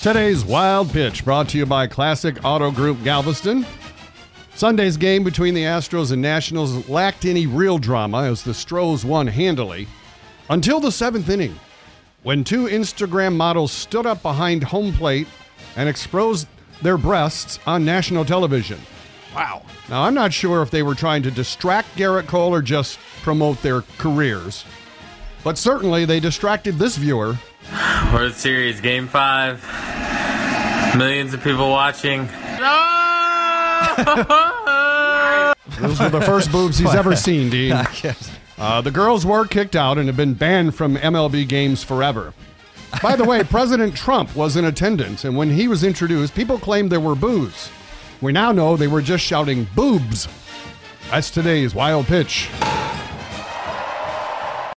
Today's Wild Pitch brought to you by Classic Auto Group Galveston. Sunday's game between the Astros and Nationals lacked any real drama as the Stros won handily until the seventh inning when two Instagram models stood up behind home plate and exposed their breasts on national television. Wow. Now, I'm not sure if they were trying to distract Gerrit Cole or just promote their careers, but certainly they distracted this viewer World Series Game 5. Millions of people watching. Those were the first boobs he's ever seen, Dean. Uh, the girls were kicked out and have been banned from MLB games forever. By the way, President Trump was in attendance, and when he was introduced, people claimed there were boos. We now know they were just shouting boobs. That's today's wild pitch.